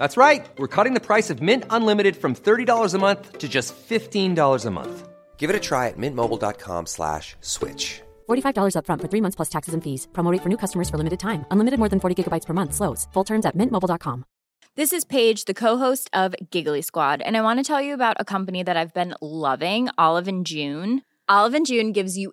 That's right. We're cutting the price of Mint Unlimited from $30 a month to just $15 a month. Give it a try at mintmobile.com slash switch. $45 upfront for three months plus taxes and fees. Promo rate for new customers for limited time. Unlimited more than 40 gigabytes per month. Slows. Full terms at mintmobile.com. This is Paige, the co-host of Giggly Squad, and I want to tell you about a company that I've been loving, Olive and June. Olive and June gives you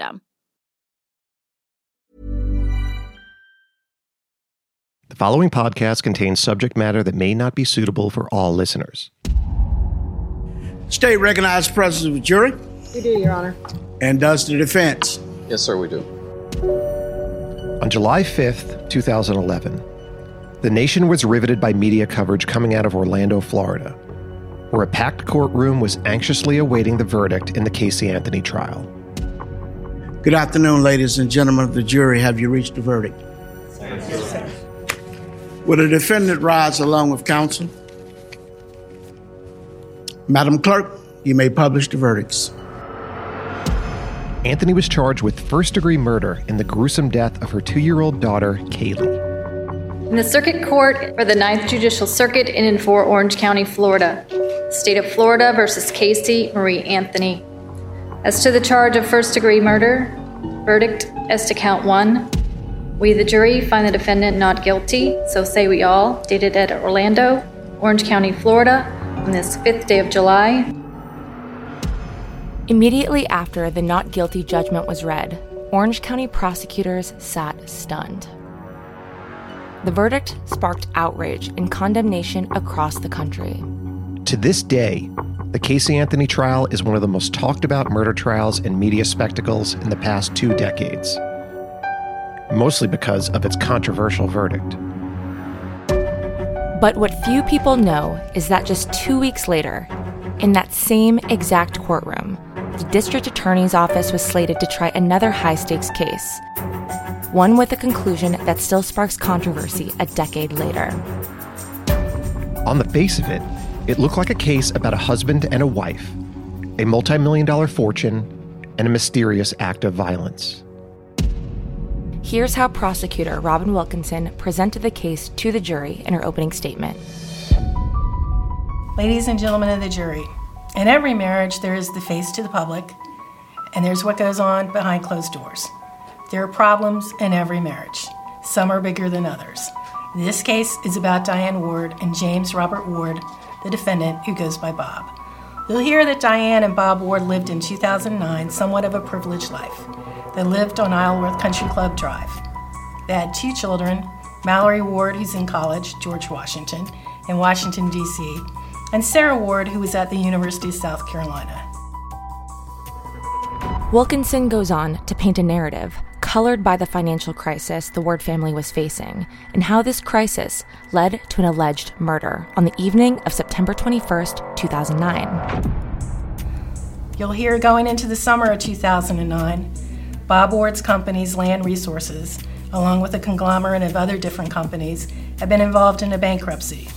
The following podcast contains subject matter that may not be suitable for all listeners. State recognized presence of the jury. We do, Your Honor. And does the defense. Yes, sir, we do. On July 5th, 2011, the nation was riveted by media coverage coming out of Orlando, Florida, where a packed courtroom was anxiously awaiting the verdict in the Casey Anthony trial. Good afternoon, ladies and gentlemen of the jury. Have you reached a verdict? Will the defendant rise along with counsel? Madam Clerk, you may publish the verdicts. Anthony was charged with first degree murder in the gruesome death of her two year old daughter, Kaylee. In the Circuit Court for the Ninth Judicial Circuit in and for Orange County, Florida. State of Florida versus Casey Marie Anthony. As to the charge of first degree murder, verdict as to count one. We, the jury, find the defendant not guilty, so say we all, dated at Orlando, Orange County, Florida, on this fifth day of July. Immediately after the not guilty judgment was read, Orange County prosecutors sat stunned. The verdict sparked outrage and condemnation across the country. To this day, the Casey Anthony trial is one of the most talked about murder trials and media spectacles in the past two decades, mostly because of its controversial verdict. But what few people know is that just two weeks later, in that same exact courtroom, the district attorney's office was slated to try another high stakes case, one with a conclusion that still sparks controversy a decade later. On the face of it, it looked like a case about a husband and a wife, a multi million dollar fortune, and a mysterious act of violence. Here's how prosecutor Robin Wilkinson presented the case to the jury in her opening statement. Ladies and gentlemen of the jury, in every marriage, there is the face to the public, and there's what goes on behind closed doors. There are problems in every marriage. Some are bigger than others. This case is about Diane Ward and James Robert Ward, the defendant who goes by Bob. You'll hear that Diane and Bob Ward lived in 2009 somewhat of a privileged life. They lived on Isleworth Country Club Drive. They had two children Mallory Ward, who's in college, George Washington, in Washington, D.C., and Sarah Ward, who was at the University of South Carolina. Wilkinson goes on to paint a narrative colored by the financial crisis the Ward family was facing and how this crisis led to an alleged murder on the evening of September 21st, 2009. You'll hear going into the summer of 2009, Bob Ward's company's Land Resources along with a conglomerate of other different companies, had been involved in a bankruptcy.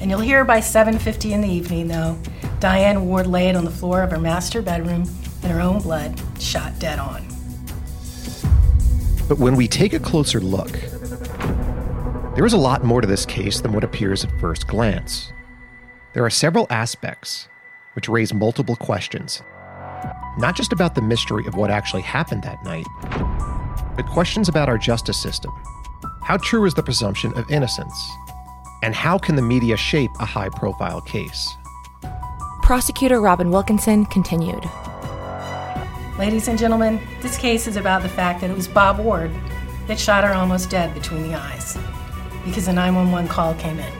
And you'll hear by 7:50 in the evening though, Diane Ward laid on the floor of her master bedroom in her own blood, shot dead on. But when we take a closer look, there is a lot more to this case than what appears at first glance. There are several aspects which raise multiple questions, not just about the mystery of what actually happened that night, but questions about our justice system. How true is the presumption of innocence? And how can the media shape a high profile case? Prosecutor Robin Wilkinson continued. Ladies and gentlemen, this case is about the fact that it was Bob Ward that shot her almost dead between the eyes because a 911 call came in.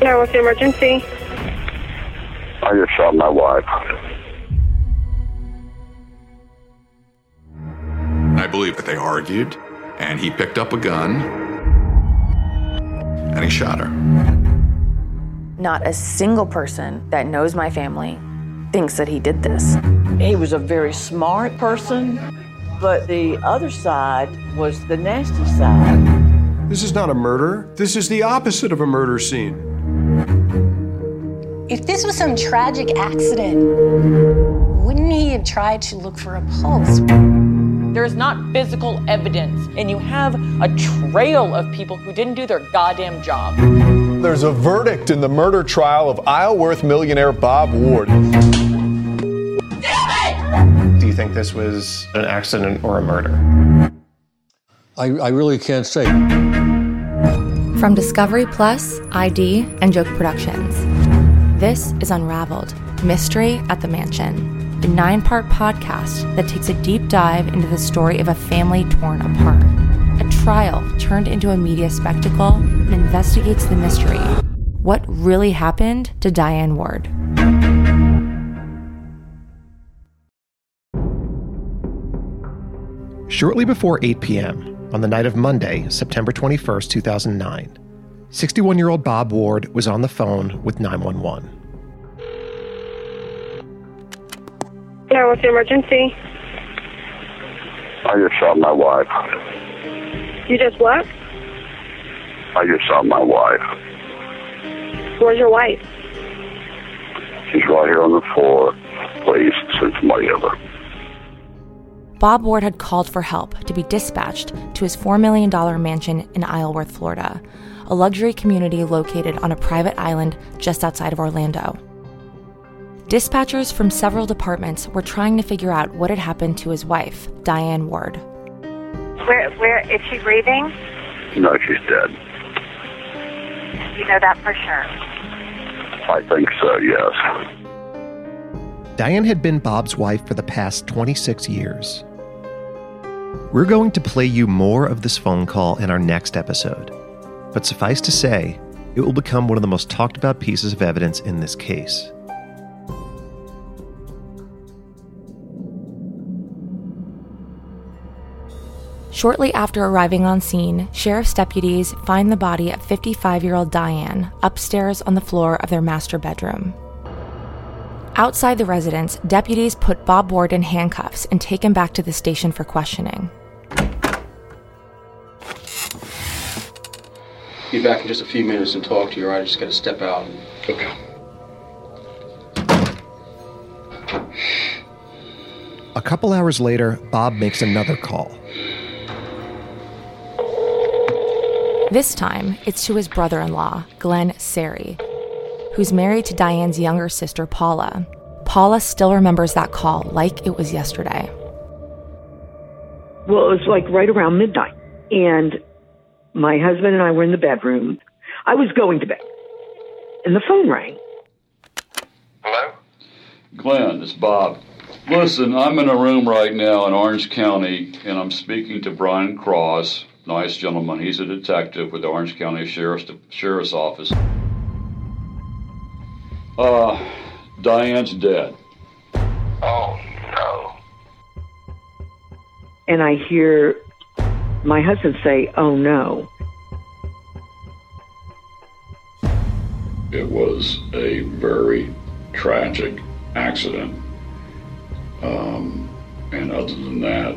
Yeah, what's the emergency? I just shot my wife. I believe that they argued, and he picked up a gun and he shot her. Not a single person that knows my family thinks that he did this. He was a very smart person, but the other side was the nasty side. This is not a murder. This is the opposite of a murder scene. If this was some tragic accident, wouldn't he have tried to look for a pulse? There is not physical evidence, and you have a trail of people who didn't do their goddamn job. There's a verdict in the murder trial of Isleworth millionaire Bob Ward. Do you think this was an accident or a murder? I, I really can't say. From Discovery Plus, ID, and Joke Productions, this is Unraveled Mystery at the Mansion a nine part podcast that takes a deep dive into the story of a family torn apart. A trial turned into a media spectacle and investigates the mystery what really happened to Diane Ward. Shortly before 8 p.m., on the night of Monday, September 21st, 2009, 61 year old Bob Ward was on the phone with 911. Yeah, what's the emergency? I just shot my wife. You just what? I just shot my wife. Where's your wife? She's right here on the floor. Please send somebody over. Bob Ward had called for help to be dispatched to his $4 million mansion in Isleworth, Florida, a luxury community located on a private island just outside of Orlando. Dispatchers from several departments were trying to figure out what had happened to his wife, Diane Ward. Where, where is she breathing? No, she's dead. You know that for sure. I think so, yes. Diane had been Bob's wife for the past 26 years. We're going to play you more of this phone call in our next episode, but suffice to say, it will become one of the most talked about pieces of evidence in this case. Shortly after arriving on scene, sheriff's deputies find the body of 55 year old Diane upstairs on the floor of their master bedroom. Outside the residence, deputies put Bob Ward in handcuffs and take him back to the station for questioning. Be back in just a few minutes and talk to you, all right? I just gotta step out. Okay. A couple hours later, Bob makes another call. This time, it's to his brother in law, Glenn Sari, who's married to Diane's younger sister, Paula. Paula still remembers that call like it was yesterday. Well, it was like right around midnight. And my husband and I were in the bedroom. I was going to bed. And the phone rang. Hello? Glenn, it's Bob. Listen, I'm in a room right now in Orange County, and I'm speaking to Brian Cross, nice gentleman. He's a detective with the Orange County Sheriff's, Sheriff's Office. Uh, Diane's dead. Oh, no. And I hear my husband say, oh no. It was a very tragic accident. Um, and other than that,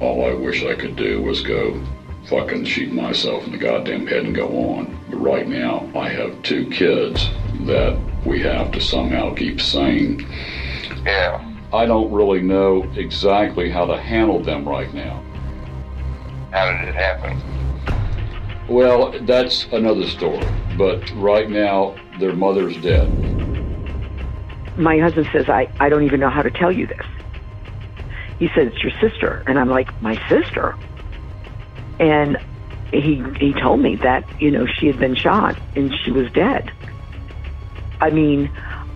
all I wish I could do was go fucking shoot myself in the goddamn head and go on. But right now, I have two kids that we have to somehow keep sane. Yeah. I don't really know exactly how to handle them right now. How did it happen? Well, that's another story. But right now, their mother's dead. My husband says, I, I don't even know how to tell you this. He said, It's your sister. And I'm like, My sister? And he he told me that, you know, she had been shot and she was dead. I mean,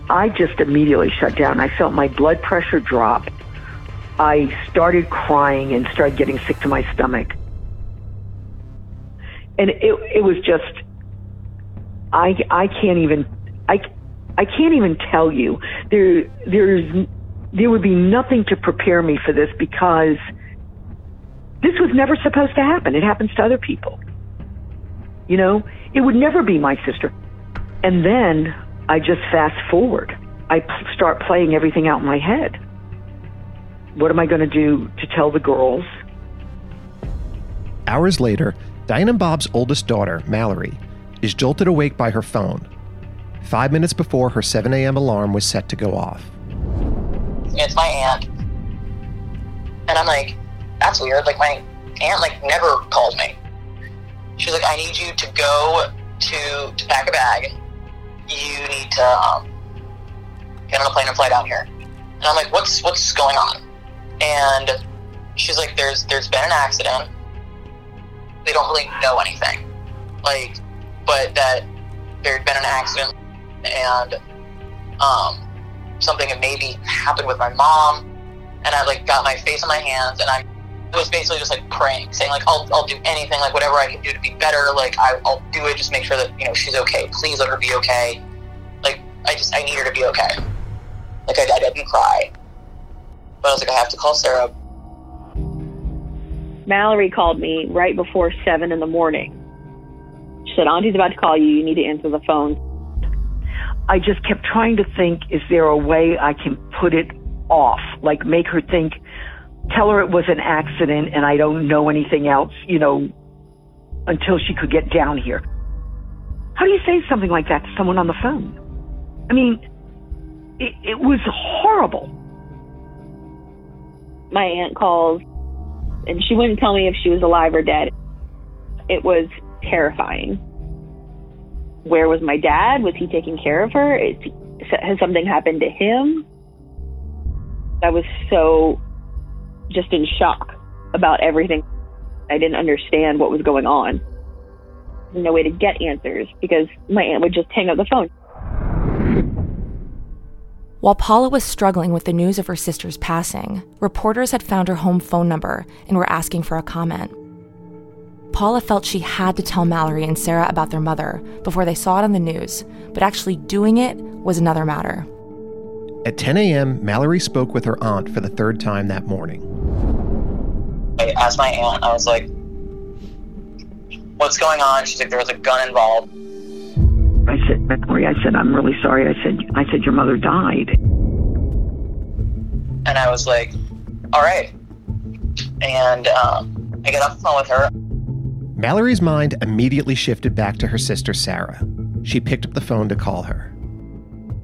I just immediately shut down. I felt my blood pressure drop. I started crying and started getting sick to my stomach. And it it was just I I can't even I I can't even tell you. There there's there would be nothing to prepare me for this because this was never supposed to happen. It happens to other people. You know, it would never be my sister. And then I just fast forward. I p- start playing everything out in my head. What am I going to do to tell the girls? Hours later, Diane and Bob's oldest daughter, Mallory, is jolted awake by her phone. Five minutes before her 7 a.m. alarm was set to go off. It's my aunt. And I'm like, that's weird. Like, my aunt, like, never called me. She's like, I need you to go to, to pack a bag. You need to um, get on a plane and fly down here. And I'm like, what's what's going on? And she's like, there's there's been an accident. They don't really know anything, like, but that there had been an accident and um, something had maybe happened with my mom. And I like got my face in my hands and I was basically just like praying, saying like I'll I'll do anything, like whatever I can do to be better. Like I, I'll do it, just make sure that you know she's okay. Please let her be okay. Like I just I need her to be okay. Like I, I didn't cry, but I was like I have to call Sarah. Mallory called me right before seven in the morning. She said, Auntie's about to call you. You need to answer the phone. I just kept trying to think, is there a way I can put it off? Like make her think, tell her it was an accident and I don't know anything else, you know, until she could get down here. How do you say something like that to someone on the phone? I mean, it, it was horrible. My aunt calls, and she wouldn't tell me if she was alive or dead. It was terrifying. Where was my dad? Was he taking care of her? Is, has something happened to him? I was so just in shock about everything. I didn't understand what was going on. No way to get answers because my aunt would just hang up the phone. While Paula was struggling with the news of her sister's passing, reporters had found her home phone number and were asking for a comment. Paula felt she had to tell Mallory and Sarah about their mother before they saw it on the news, but actually doing it was another matter. At 10 a.m., Mallory spoke with her aunt for the third time that morning. I asked my aunt, I was like, what's going on? She's like, there was a gun involved. I said, Mallory, I said, I'm really sorry. I said, I said, your mother died. And I was like, all right. And um, I get off the phone with her. Mallory's mind immediately shifted back to her sister, Sarah. She picked up the phone to call her.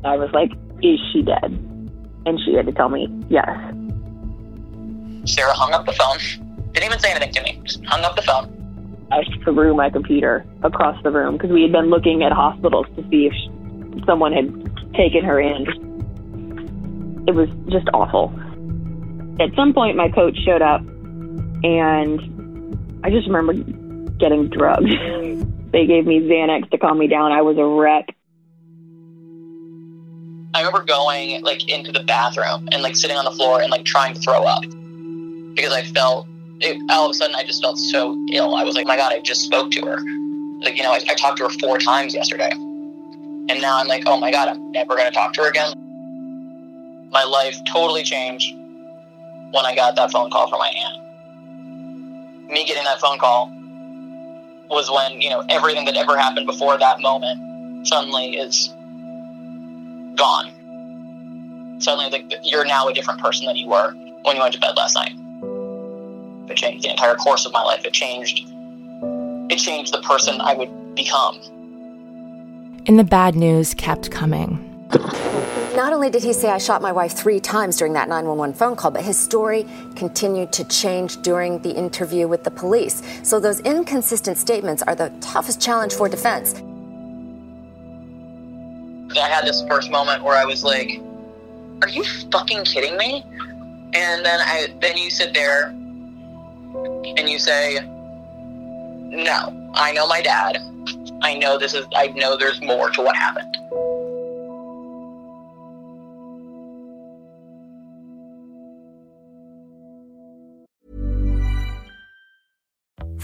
I was like, is she dead? And she had to tell me, yes. Sarah hung up the phone. Didn't even say anything to me. Just hung up the phone. I threw my computer across the room because we had been looking at hospitals to see if sh- someone had taken her in. It was just awful. At some point, my coach showed up, and I just remember getting drugged. they gave me Xanax to calm me down. I was a wreck. I remember going like into the bathroom and like sitting on the floor and like trying to throw up because I felt it, all of a sudden I just felt so ill. I was like, my God, I just spoke to her. Like, you know, I, I talked to her four times yesterday. And now I'm like, oh my God, I'm never going to talk to her again. My life totally changed when I got that phone call from my aunt. Me getting that phone call was when, you know, everything that ever happened before that moment suddenly is gone. Suddenly, like, you're now a different person than you were when you went to bed last night. It changed the entire course of my life. It changed. It changed the person I would become. And the bad news kept coming. Not only did he say I shot my wife three times during that 911 phone call, but his story continued to change during the interview with the police. So those inconsistent statements are the toughest challenge for defense. I had this first moment where I was like, "Are you fucking kidding me?" And then I then you sit there and you say, "No, I know my dad. I know this is. I know there's more to what happened."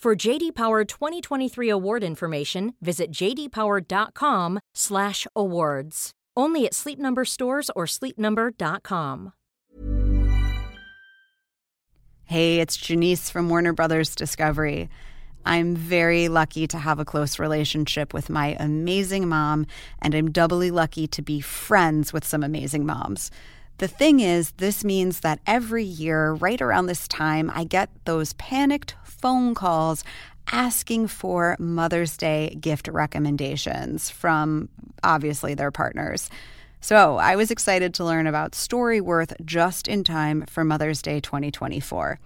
For JD Power 2023 award information, visit jdpower.com/awards. Only at Sleep Number stores or sleepnumber.com. Hey, it's Janice from Warner Brothers Discovery. I'm very lucky to have a close relationship with my amazing mom, and I'm doubly lucky to be friends with some amazing moms. The thing is, this means that every year, right around this time, I get those panicked phone calls asking for Mother's Day gift recommendations from obviously their partners. So I was excited to learn about Storyworth just in time for Mother's Day 2024.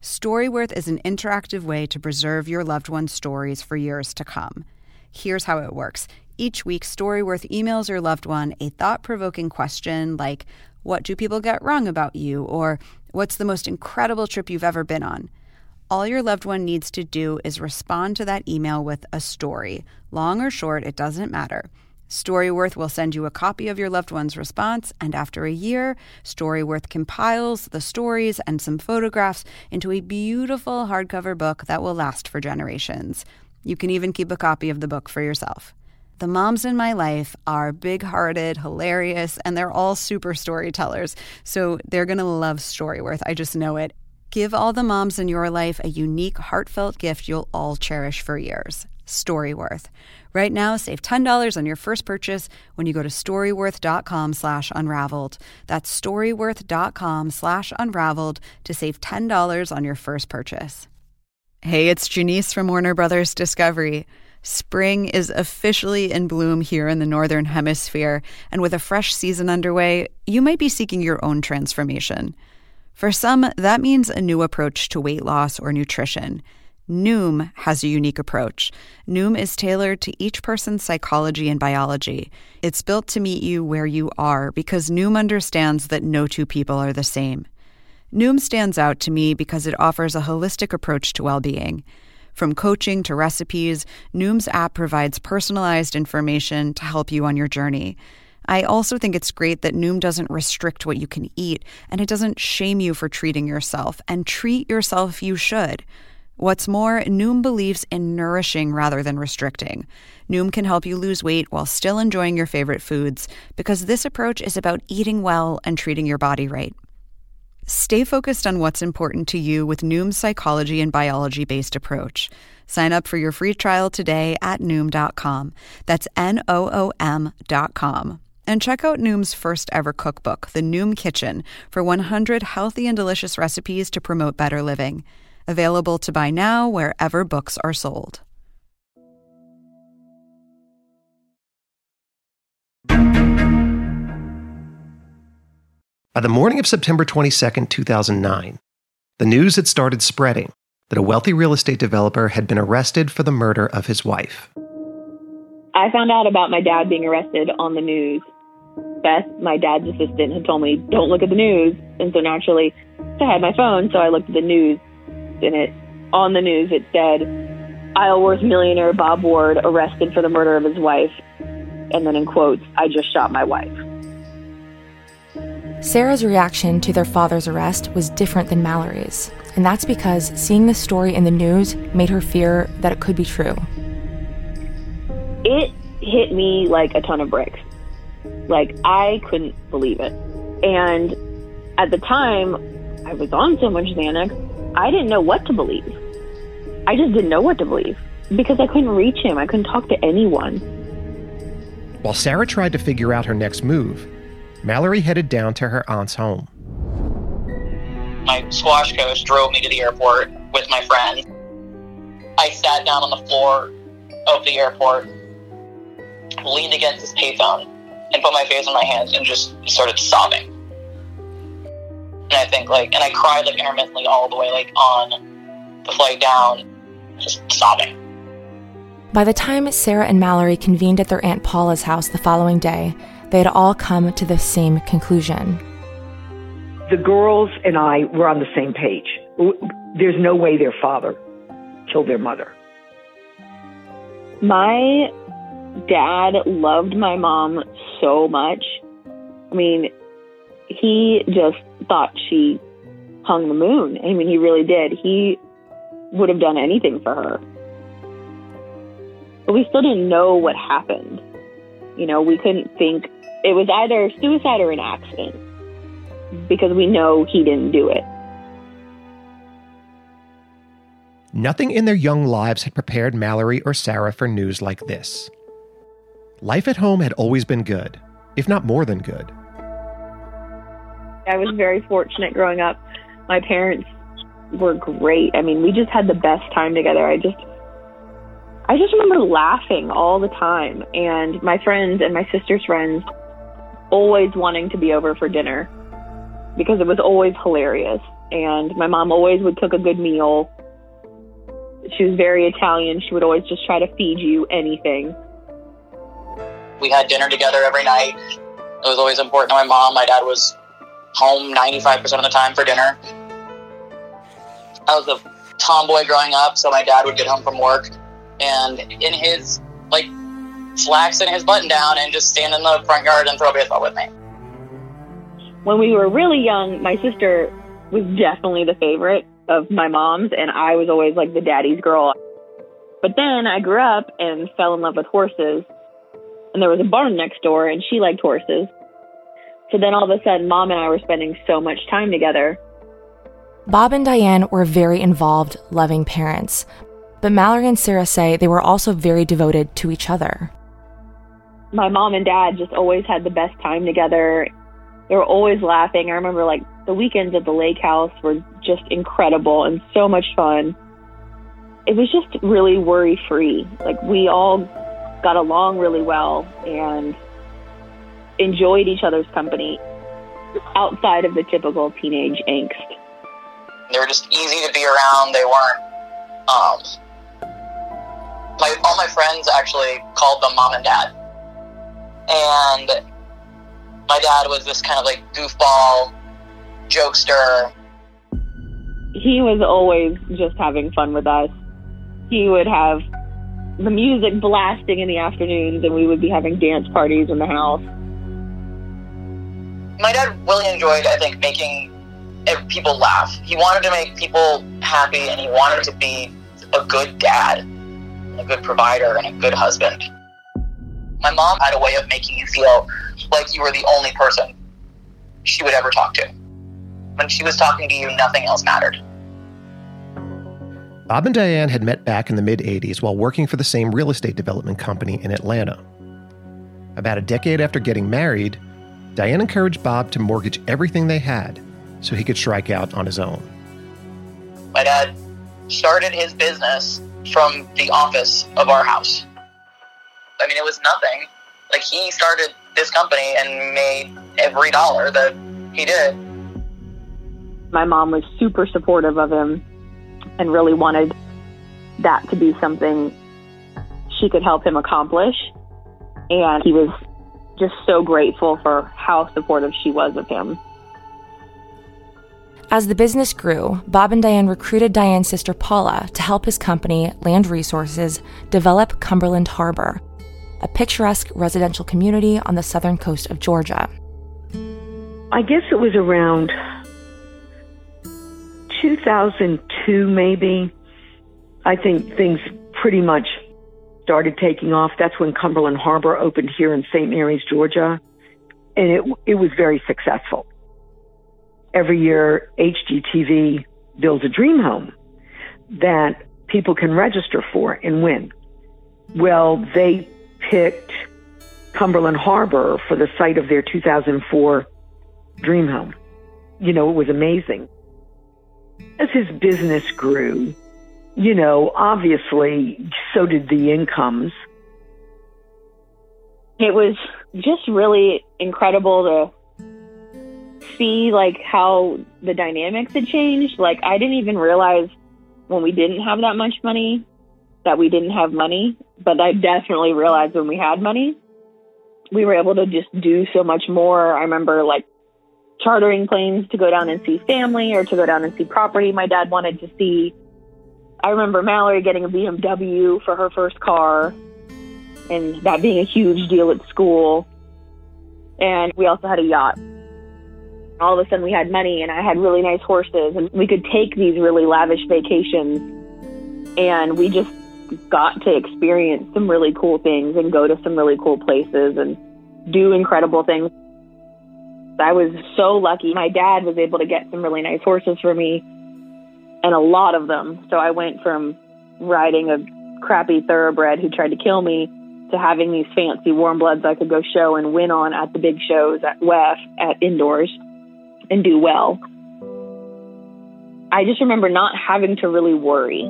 Storyworth is an interactive way to preserve your loved one's stories for years to come. Here's how it works. Each week, Storyworth emails your loved one a thought provoking question like, What do people get wrong about you? or What's the most incredible trip you've ever been on? All your loved one needs to do is respond to that email with a story. Long or short, it doesn't matter. Storyworth will send you a copy of your loved one's response, and after a year, Storyworth compiles the stories and some photographs into a beautiful hardcover book that will last for generations. You can even keep a copy of the book for yourself. The moms in my life are big hearted, hilarious, and they're all super storytellers. So they're going to love Storyworth. I just know it. Give all the moms in your life a unique, heartfelt gift you'll all cherish for years Storyworth. Right now, save $10 on your first purchase when you go to storyworth.com slash unraveled. That's storyworth.com slash unraveled to save $10 on your first purchase. Hey, it's Janice from Warner Brothers Discovery. Spring is officially in bloom here in the Northern Hemisphere, and with a fresh season underway, you might be seeking your own transformation. For some, that means a new approach to weight loss or nutrition. Noom has a unique approach. Noom is tailored to each person's psychology and biology. It's built to meet you where you are because Noom understands that no two people are the same. Noom stands out to me because it offers a holistic approach to well being. From coaching to recipes, Noom's app provides personalized information to help you on your journey. I also think it's great that Noom doesn't restrict what you can eat, and it doesn't shame you for treating yourself, and treat yourself you should. What's more, Noom believes in nourishing rather than restricting. Noom can help you lose weight while still enjoying your favorite foods because this approach is about eating well and treating your body right. Stay focused on what's important to you with Noom's psychology and biology based approach. Sign up for your free trial today at Noom.com. That's N O O M.com. And check out Noom's first ever cookbook, The Noom Kitchen, for 100 healthy and delicious recipes to promote better living. Available to buy now wherever books are sold. By the morning of September 22, 2009, the news had started spreading that a wealthy real estate developer had been arrested for the murder of his wife. I found out about my dad being arrested on the news. Beth, my dad's assistant, had told me, don't look at the news. And so naturally, I had my phone, so I looked at the news. And it, on the news, it said, Isleworth millionaire Bob Ward arrested for the murder of his wife. And then in quotes, I just shot my wife. Sarah's reaction to their father's arrest was different than Mallory's, and that's because seeing the story in the news made her fear that it could be true. It hit me like a ton of bricks. Like, I couldn't believe it. And at the time, I was on so much Xanax, I didn't know what to believe. I just didn't know what to believe because I couldn't reach him. I couldn't talk to anyone. While Sarah tried to figure out her next move, Mallory headed down to her aunt's home. My squash coach drove me to the airport with my friend. I sat down on the floor of the airport, leaned against his payphone, and put my face in my hands and just started sobbing. And I think like, and I cried like intermittently all the way like on the flight down, just sobbing. By the time Sarah and Mallory convened at their Aunt Paula's house the following day, they had all come to the same conclusion. The girls and I were on the same page. There's no way their father killed their mother. My dad loved my mom so much. I mean, he just thought she hung the moon. I mean, he really did. He would have done anything for her. But we still didn't know what happened. You know, we couldn't think it was either suicide or an accident because we know he didn't do it. Nothing in their young lives had prepared Mallory or Sarah for news like this. Life at home had always been good, if not more than good. I was very fortunate growing up. My parents were great. I mean, we just had the best time together. I just I just remember laughing all the time and my friends and my sister's friends always wanting to be over for dinner because it was always hilarious. And my mom always would cook a good meal. She was very Italian. She would always just try to feed you anything. We had dinner together every night. It was always important to my mom. My dad was home 95% of the time for dinner. I was a tomboy growing up, so my dad would get home from work and in his like slacks and his button down and just stand in the front yard and throw a baseball with me. When we were really young, my sister was definitely the favorite of my mom's, and I was always like the daddy's girl. But then I grew up and fell in love with horses, and there was a barn next door, and she liked horses. So then all of a sudden, mom and I were spending so much time together. Bob and Diane were very involved, loving parents. But Mallory and Sarah say they were also very devoted to each other my mom and dad just always had the best time together. They were always laughing. I remember like the weekends at the lake house were just incredible and so much fun. It was just really worry free. Like we all got along really well and enjoyed each other's company outside of the typical teenage angst. They were just easy to be around. They weren't um my all my friends actually called them mom and dad and my dad was this kind of like goofball jokester. He was always just having fun with us. He would have the music blasting in the afternoons, and we would be having dance parties in the house. My dad really enjoyed, I think, making people laugh. He wanted to make people happy, and he wanted to be a good dad, a good provider, and a good husband. My mom had a way of making you feel like you were the only person she would ever talk to. When she was talking to you, nothing else mattered. Bob and Diane had met back in the mid 80s while working for the same real estate development company in Atlanta. About a decade after getting married, Diane encouraged Bob to mortgage everything they had so he could strike out on his own. My dad started his business from the office of our house. I mean, it was nothing. Like he started this company and made every dollar that he did. My mom was super supportive of him. And really wanted that to be something she could help him accomplish. And he was just so grateful for how supportive she was of him. As the business grew, Bob and Diane recruited Diane's sister Paula to help his company, Land Resources, develop Cumberland Harbor, a picturesque residential community on the southern coast of Georgia. I guess it was around 2002, maybe. I think things pretty much started taking off. That's when Cumberland Harbor opened here in St. Mary's, Georgia, and it it was very successful every year HGTV builds a dream home that people can register for and win. Well, they picked Cumberland Harbor for the site of their 2004 dream home. You know, it was amazing. As his business grew, you know, obviously so did the incomes. It was just really incredible to see like how the dynamics had changed. Like I didn't even realize when we didn't have that much money that we didn't have money, but I definitely realized when we had money, we were able to just do so much more. I remember like chartering planes to go down and see family or to go down and see property my dad wanted to see. I remember Mallory getting a BMW for her first car and that being a huge deal at school. And we also had a yacht all of a sudden we had money and I had really nice horses and we could take these really lavish vacations and we just got to experience some really cool things and go to some really cool places and do incredible things. I was so lucky. My dad was able to get some really nice horses for me and a lot of them. So I went from riding a crappy thoroughbred who tried to kill me to having these fancy warm bloods I could go show and win on at the big shows at WEF at indoors and do well. I just remember not having to really worry.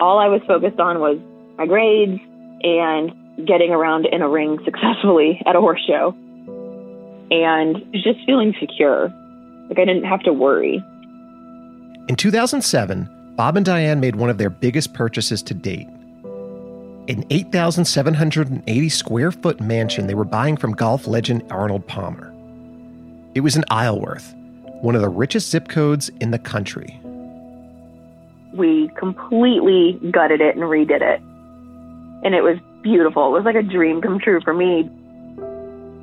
All I was focused on was my grades and getting around in a ring successfully at a horse show and just feeling secure. Like I didn't have to worry. In 2007, Bob and Diane made one of their biggest purchases to date. An 8,780 square foot mansion they were buying from golf legend Arnold Palmer. It was in Isleworth, one of the richest zip codes in the country. We completely gutted it and redid it. And it was beautiful. It was like a dream come true for me.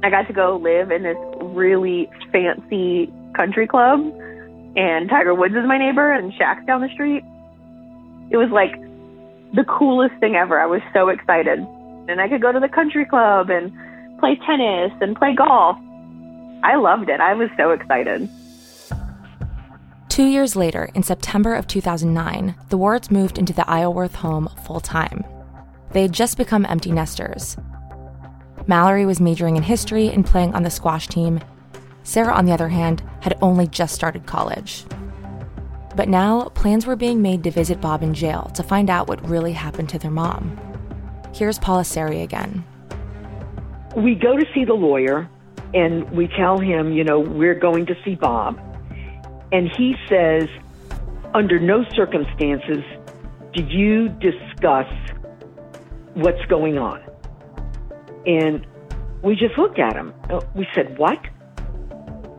I got to go live in this really fancy country club, and Tiger Woods is my neighbor, and Shaq's down the street. It was like the coolest thing ever. I was so excited. And I could go to the country club and play tennis and play golf. I loved it. I was so excited. Two years later, in September of 2009, the Wards moved into the Isleworth home full time. They had just become empty nesters. Mallory was majoring in history and playing on the squash team. Sarah, on the other hand, had only just started college. But now, plans were being made to visit Bob in jail to find out what really happened to their mom. Here's Paula Seri again. We go to see the lawyer and we tell him, you know, we're going to see Bob. And he says, under no circumstances did you discuss what's going on. And we just looked at him. Uh, we said, What?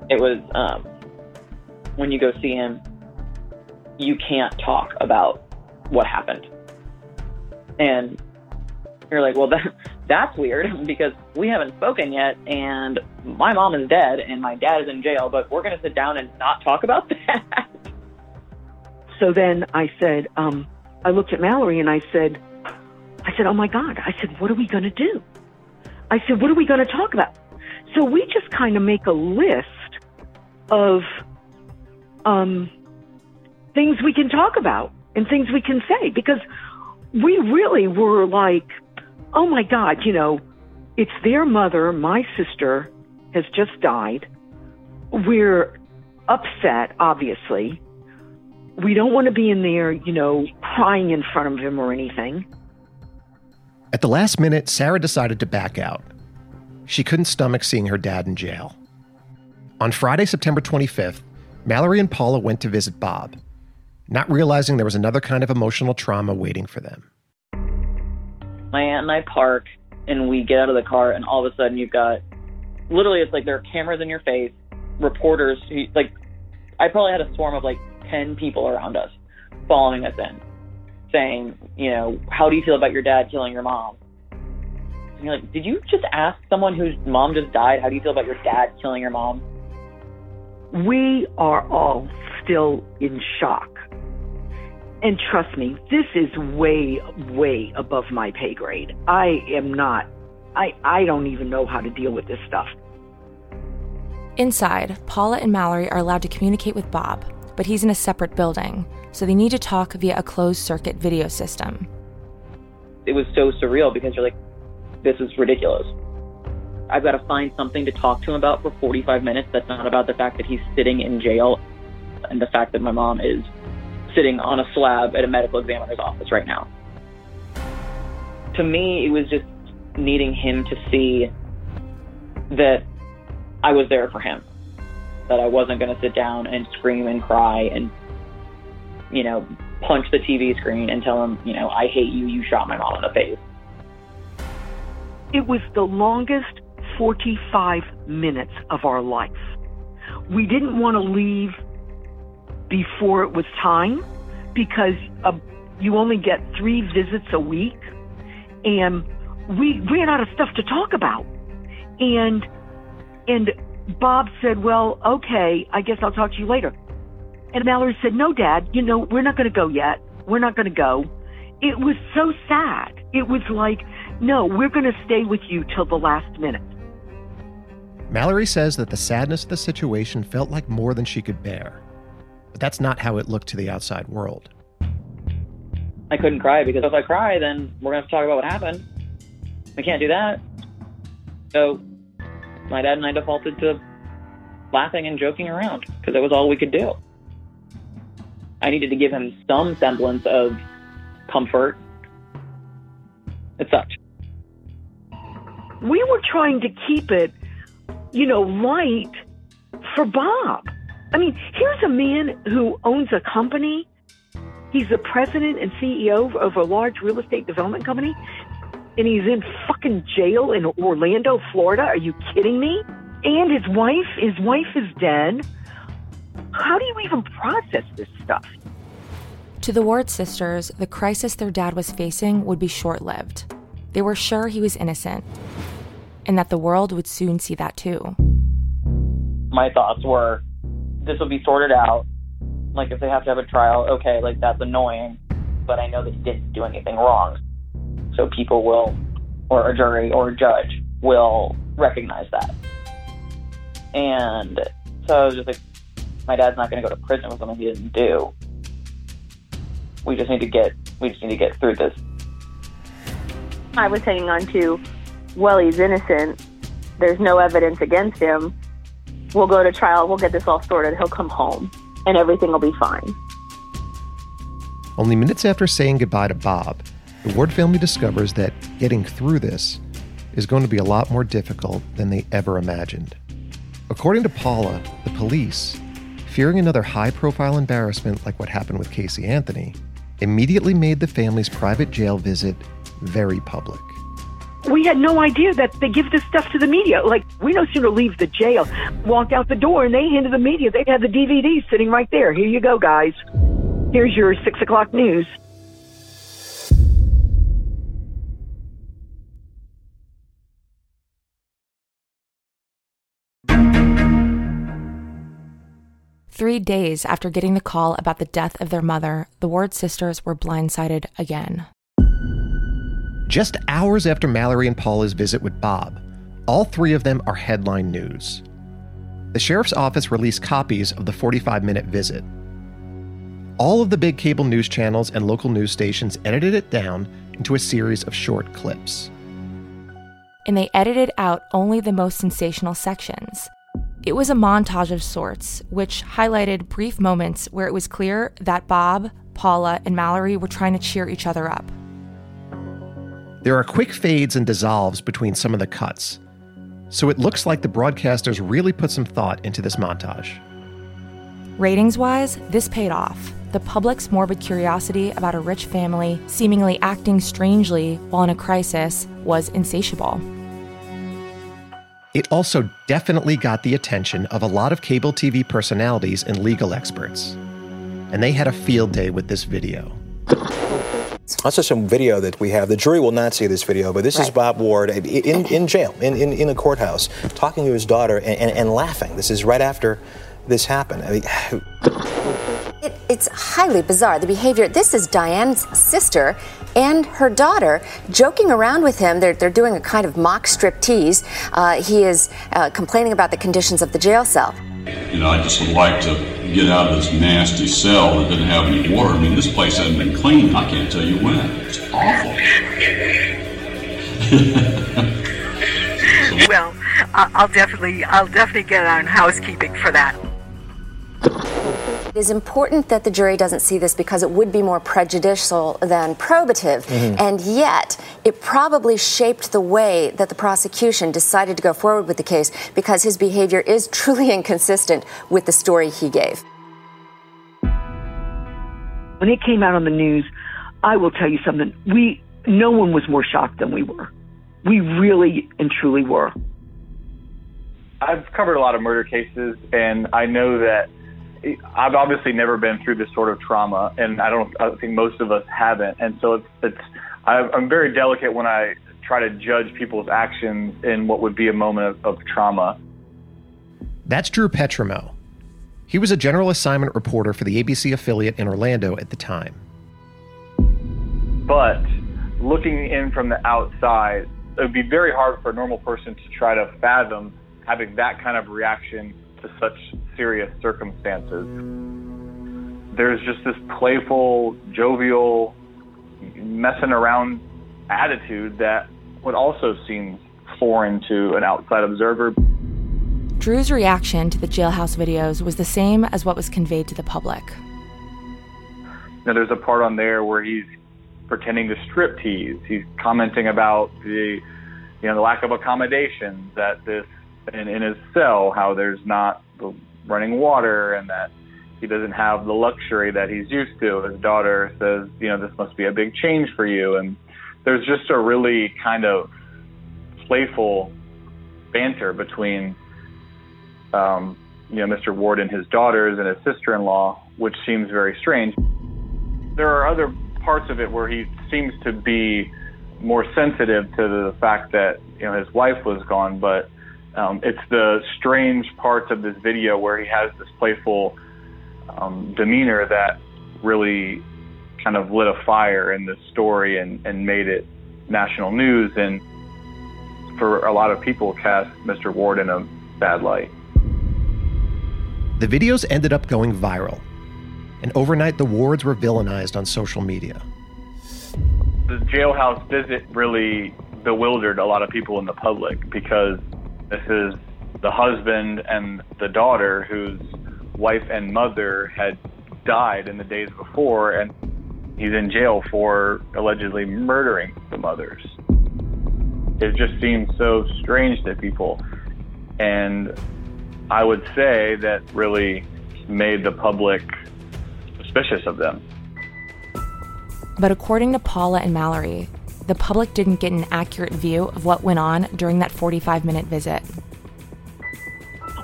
It was um, when you go see him, you can't talk about what happened. And you're like, Well, that, that's weird because we haven't spoken yet, and my mom is dead, and my dad is in jail, but we're going to sit down and not talk about that. So then I said, um, I looked at Mallory and I said, I said, oh my God. I said, what are we going to do? I said, what are we going to talk about? So we just kind of make a list of um, things we can talk about and things we can say because we really were like, oh my God, you know, it's their mother, my sister, has just died. We're upset, obviously. We don't want to be in there, you know, crying in front of him or anything. At the last minute, Sarah decided to back out. She couldn't stomach seeing her dad in jail. On Friday, September 25th, Mallory and Paula went to visit Bob. not realizing there was another kind of emotional trauma waiting for them. My aunt and I park, and we get out of the car, and all of a sudden you've got literally it's like there are cameras in your face, reporters. Like I probably had a swarm of like ten people around us, following us in, saying, you know, how do you feel about your dad killing your mom? And you're like, did you just ask someone whose mom just died, how do you feel about your dad killing your mom? We are all still in shock. And trust me, this is way, way above my pay grade. I am not, I, I don't even know how to deal with this stuff. Inside, Paula and Mallory are allowed to communicate with Bob, but he's in a separate building, so they need to talk via a closed circuit video system. It was so surreal because you're like, this is ridiculous. I've got to find something to talk to him about for 45 minutes that's not about the fact that he's sitting in jail and the fact that my mom is sitting on a slab at a medical examiner's office right now. To me, it was just needing him to see that I was there for him, that I wasn't going to sit down and scream and cry and, you know, punch the TV screen and tell him, you know, I hate you, you shot my mom in the face. It was the longest 45 minutes of our life. We didn't want to leave before it was time because uh, you only get three visits a week and we ran out of stuff to talk about and and bob said well okay i guess i'll talk to you later and mallory said no dad you know we're not going to go yet we're not going to go it was so sad it was like no we're going to stay with you till the last minute Mallory says that the sadness of the situation felt like more than she could bear. But that's not how it looked to the outside world. I couldn't cry because if I cry, then we're going to have to talk about what happened. I can't do that. So my dad and I defaulted to laughing and joking around because that was all we could do. I needed to give him some semblance of comfort. It sucked. we were trying to keep it, you know, light for Bob. I mean, here's a man who owns a company. He's the president and CEO of a large real estate development company, and he's in fucking jail in Orlando, Florida. Are you kidding me? And his wife, his wife is dead. How do you even process this stuff? To the Ward sisters, the crisis their dad was facing would be short lived. They were sure he was innocent, and that the world would soon see that too. My thoughts were this will be sorted out. Like, if they have to have a trial, okay, like, that's annoying, but I know that he didn't do anything wrong. So people will, or a jury or a judge will recognize that. And so I was just like, my dad's not going to go to prison for something he didn't do. We just need to get, we just need to get through this. I was hanging on to, well, he's innocent. There's no evidence against him. We'll go to trial. We'll get this all sorted. He'll come home and everything will be fine. Only minutes after saying goodbye to Bob, the Ward family discovers that getting through this is going to be a lot more difficult than they ever imagined. According to Paula, the police, fearing another high profile embarrassment like what happened with Casey Anthony, immediately made the family's private jail visit very public. We had no idea that they give this stuff to the media. Like, we no sooner leave the jail, walk out the door, and they handed the media. They had the DVDs sitting right there. Here you go, guys. Here's your six o'clock news. Three days after getting the call about the death of their mother, the Ward sisters were blindsided again. Just hours after Mallory and Paula's visit with Bob, all three of them are headline news. The sheriff's office released copies of the 45 minute visit. All of the big cable news channels and local news stations edited it down into a series of short clips. And they edited out only the most sensational sections. It was a montage of sorts, which highlighted brief moments where it was clear that Bob, Paula, and Mallory were trying to cheer each other up. There are quick fades and dissolves between some of the cuts, so it looks like the broadcasters really put some thought into this montage. Ratings wise, this paid off. The public's morbid curiosity about a rich family seemingly acting strangely while in a crisis was insatiable. It also definitely got the attention of a lot of cable TV personalities and legal experts. And they had a field day with this video. That's just some video that we have. The jury will not see this video, but this right. is Bob Ward in, in jail, in, in, in a courthouse, talking to his daughter and, and, and laughing. This is right after this happened. I mean, it, it's highly bizarre. The behavior. This is Diane's sister and her daughter joking around with him. They're, they're doing a kind of mock strip tease. Uh, he is uh, complaining about the conditions of the jail cell. You know, I just would like to get out of this nasty cell that didn't have any water. I mean, this place hasn't been cleaned. I can't tell you when. It's awful. well, I'll definitely, I'll definitely get on housekeeping for that. It is important that the jury doesn't see this because it would be more prejudicial than probative. Mm-hmm. And yet, it probably shaped the way that the prosecution decided to go forward with the case because his behavior is truly inconsistent with the story he gave. When it came out on the news, I will tell you something. We no one was more shocked than we were. We really and truly were. I've covered a lot of murder cases, and I know that I've obviously never been through this sort of trauma, and I don't. I think most of us haven't. And so it's it's. I'm very delicate when I try to judge people's actions in what would be a moment of, of trauma. That's Drew Petrimoulx. He was a general assignment reporter for the ABC affiliate in Orlando at the time. But looking in from the outside, it would be very hard for a normal person to try to fathom having that kind of reaction to such serious circumstances. There's just this playful, jovial, messing around attitude that would also seem foreign to an outside observer. Drew's reaction to the jailhouse videos was the same as what was conveyed to the public. Now, there's a part on there where he's pretending to strip tease. He's commenting about the, you know, the lack of accommodations at this in, in his cell, how there's not the running water and that he doesn't have the luxury that he's used to. His daughter says, you know, this must be a big change for you. And there's just a really kind of playful banter between, um, you know, Mr. Ward and his daughters and his sister-in-law, which seems very strange. There are other parts of it where he seems to be more sensitive to the fact that, you know, his wife was gone, but um, it's the strange parts of this video where he has this playful um, demeanor that really kind of lit a fire in the story and, and made it national news and for a lot of people cast Mr. Ward in a bad light. The videos ended up going viral, and overnight the Wards were villainized on social media. The jailhouse visit really bewildered a lot of people in the public because this is the husband and the daughter whose wife and mother had died in the days before, and he's in jail for allegedly murdering the mothers. It just seems so strange to people. And I would say that really made the public suspicious of them. But according to Paula and Mallory, the public didn't get an accurate view of what went on during that 45 minute visit.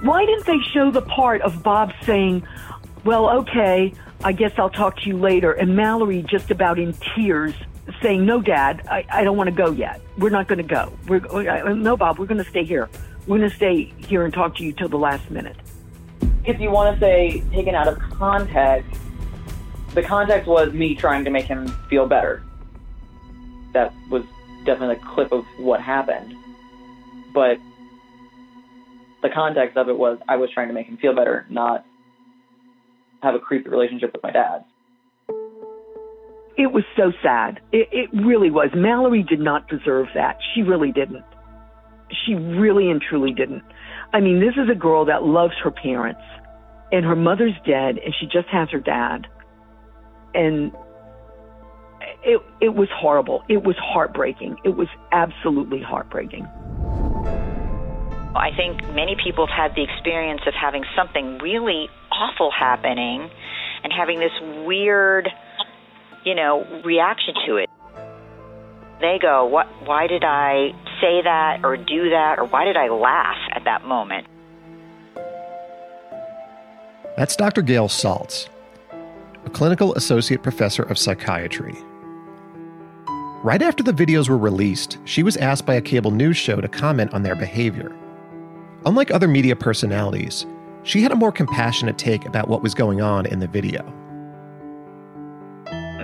Why didn't they show the part of Bob saying, Well, okay, I guess I'll talk to you later, and Mallory just about in tears saying, No, Dad, I, I don't want to go yet. We're not going to go. We're, uh, uh, no, Bob, we're going to stay here. We're going to stay here and talk to you till the last minute. If you want to say taken out of context, the context was me trying to make him feel better that was definitely a clip of what happened. But the context of it was I was trying to make him feel better, not have a creepy relationship with my dad. It was so sad. It, it really was. Mallory did not deserve that. She really didn't. She really and truly didn't. I mean, this is a girl that loves her parents, and her mother's dead, and she just has her dad. And it, it was horrible. It was heartbreaking. It was absolutely heartbreaking. I think many people have had the experience of having something really awful happening and having this weird, you know, reaction to it. They go, "What why did I say that or do that or why did I laugh at that moment?" That's Dr. Gail Saltz, a clinical associate professor of psychiatry. Right after the videos were released, she was asked by a cable news show to comment on their behavior. Unlike other media personalities, she had a more compassionate take about what was going on in the video.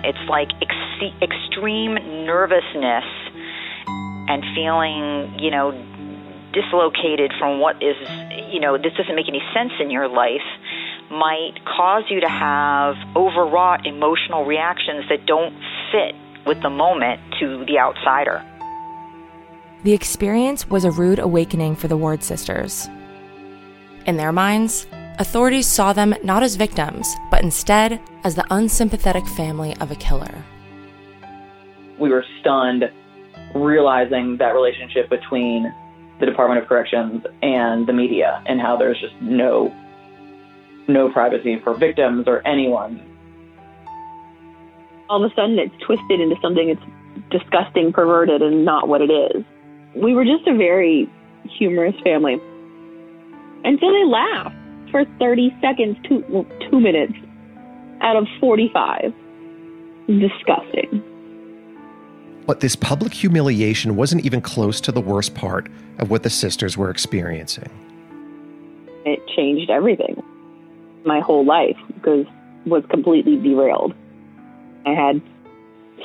It's like ex- extreme nervousness and feeling, you know, dislocated from what is, you know, this doesn't make any sense in your life might cause you to have overwrought emotional reactions that don't fit with the moment to the outsider. The experience was a rude awakening for the Ward sisters. In their minds, authorities saw them not as victims, but instead as the unsympathetic family of a killer. We were stunned realizing that relationship between the Department of Corrections and the media and how there's just no no privacy for victims or anyone. All of a sudden, it's twisted into something that's disgusting, perverted, and not what it is. We were just a very humorous family. And so they laughed for 30 seconds, two, well, two minutes out of 45. Disgusting. But this public humiliation wasn't even close to the worst part of what the sisters were experiencing. It changed everything my whole life because was completely derailed. I had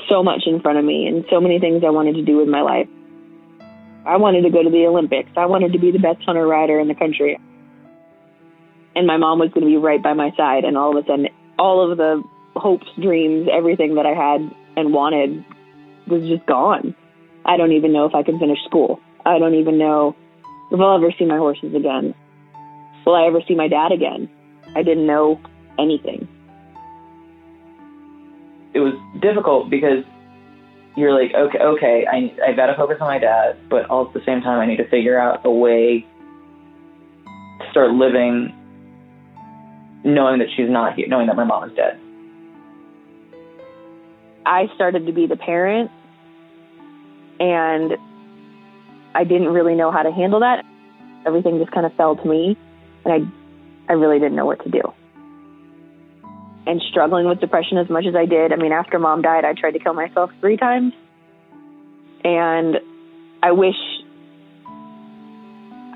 so much in front of me and so many things I wanted to do with my life. I wanted to go to the Olympics. I wanted to be the best hunter rider in the country. And my mom was going to be right by my side. And all of a sudden, all of the hopes, dreams, everything that I had and wanted was just gone. I don't even know if I can finish school. I don't even know if I'll ever see my horses again. Will I ever see my dad again? I didn't know anything. It was difficult because you're like, okay, okay, I I gotta focus on my dad, but all at the same time, I need to figure out a way to start living, knowing that she's not here, knowing that my mom is dead. I started to be the parent, and I didn't really know how to handle that. Everything just kind of fell to me, and I I really didn't know what to do. And struggling with depression as much as I did, I mean, after mom died, I tried to kill myself three times. And I wish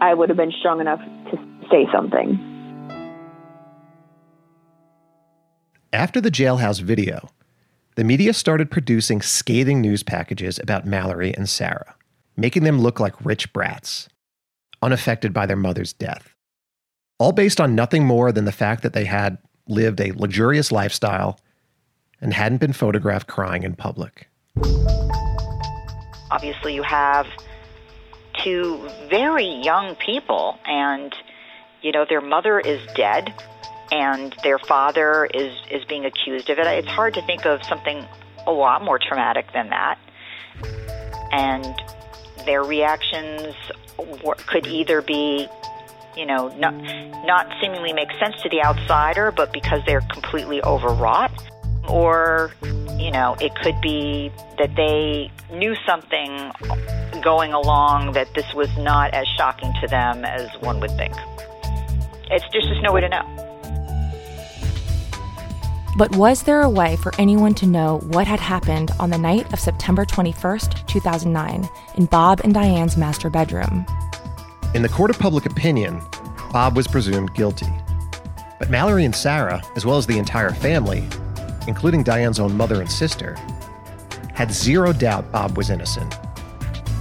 I would have been strong enough to say something. After the jailhouse video, the media started producing scathing news packages about Mallory and Sarah, making them look like rich brats, unaffected by their mother's death all based on nothing more than the fact that they had lived a luxurious lifestyle and hadn't been photographed crying in public. Obviously, you have two very young people, and you know their mother is dead, and their father is is being accused of it. It's hard to think of something a lot more traumatic than that, and their reactions could either be you know, not not seemingly make sense to the outsider, but because they're completely overwrought, or you know, it could be that they knew something going along that this was not as shocking to them as one would think. It's just there's no way to know. But was there a way for anyone to know what had happened on the night of September 21st, 2009, in Bob and Diane's master bedroom? In the court of public opinion, Bob was presumed guilty. But Mallory and Sarah, as well as the entire family, including Diane's own mother and sister, had zero doubt Bob was innocent.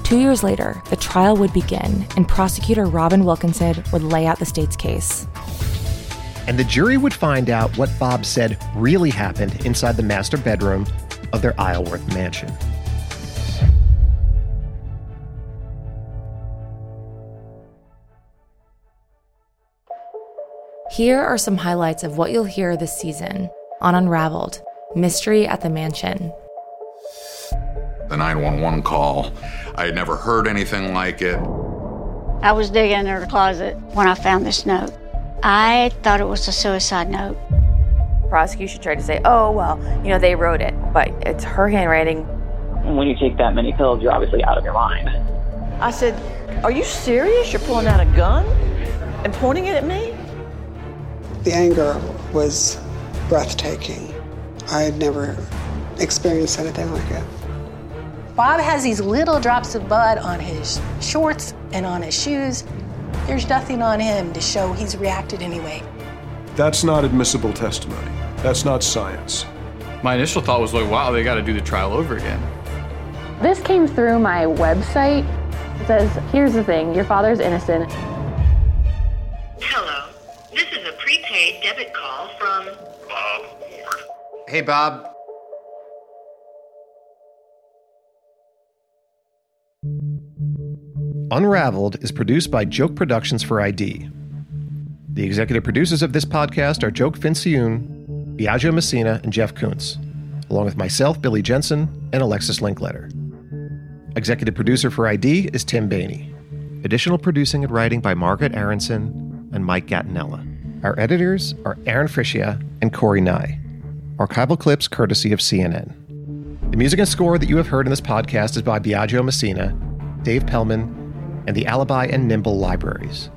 Two years later, the trial would begin, and prosecutor Robin Wilkinson would lay out the state's case. And the jury would find out what Bob said really happened inside the master bedroom of their Isleworth mansion. Here are some highlights of what you'll hear this season on Unraveled Mystery at the Mansion. The 911 call, I had never heard anything like it. I was digging in her closet when I found this note. I thought it was a suicide note. Prosecution tried to say, oh, well, you know, they wrote it, but it's her handwriting. When you take that many pills, you're obviously out of your mind. I said, Are you serious? You're pulling out a gun and pointing it at me? The anger was breathtaking. I had never experienced anything like it. Bob has these little drops of blood on his shorts and on his shoes. There's nothing on him to show he's reacted anyway. That's not admissible testimony. That's not science. My initial thought was like, wow, they got to do the trial over again. This came through my website. It says, here's the thing your father's innocent. Hey, Bob. Unraveled is produced by Joke Productions for ID. The executive producers of this podcast are Joke Fincioen, Biagio Messina, and Jeff Kuntz, along with myself, Billy Jensen, and Alexis Linkletter. Executive producer for ID is Tim Bainey. Additional producing and writing by Margaret Aronson and Mike Gattinella. Our editors are Aaron Frischia and Corey Nye. Archival clips courtesy of CNN. The music and score that you have heard in this podcast is by Biagio Messina, Dave Pellman, and the Alibi and Nimble libraries.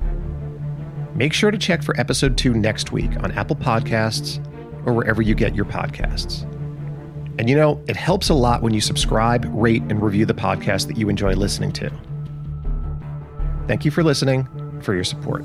Make sure to check for episode two next week on Apple Podcasts or wherever you get your podcasts. And you know, it helps a lot when you subscribe, rate, and review the podcast that you enjoy listening to. Thank you for listening, for your support.